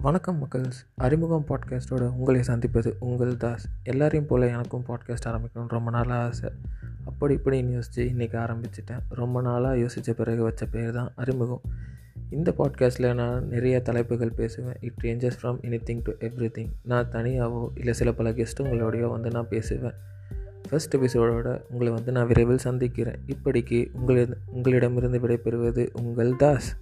வணக்கம் மக்கள்ஸ் அறிமுகம் பாட்காஸ்ட்டோட உங்களை சந்திப்பது உங்கள் தாஸ். எல்லாரையும் போல் எனக்கும் பாட்காஸ்ட் ஆரம்பிக்கணும்னு ரொம்ப நாளாக ஆசை. அப்படி இப்படின்னு யோசித்து இன்றைக்கி ஆரம்பிச்சிட்டேன். ரொம்ப நாளாக யோசித்த பிறகு வச்ச பேர் தான் அறிமுகம். இந்த பாட்காஸ்ட்டில் நான் நிறைய தலைப்புகள் பேசுவேன். It ranges from anything to everything நான் தனியாகவோ இல்லை சில பல கெஸ்ட்டுங்களோடையோ வந்து நான் பேசுவேன். ஃபஸ்ட் எபிசோடோட உங்களை வந்து நான் விரைவில் சந்திக்கிறேன். இப்படிக்கு உங்களிடம் உங்களிடமிருந்து விடைபெறுவது உங்கள் தாஸ்.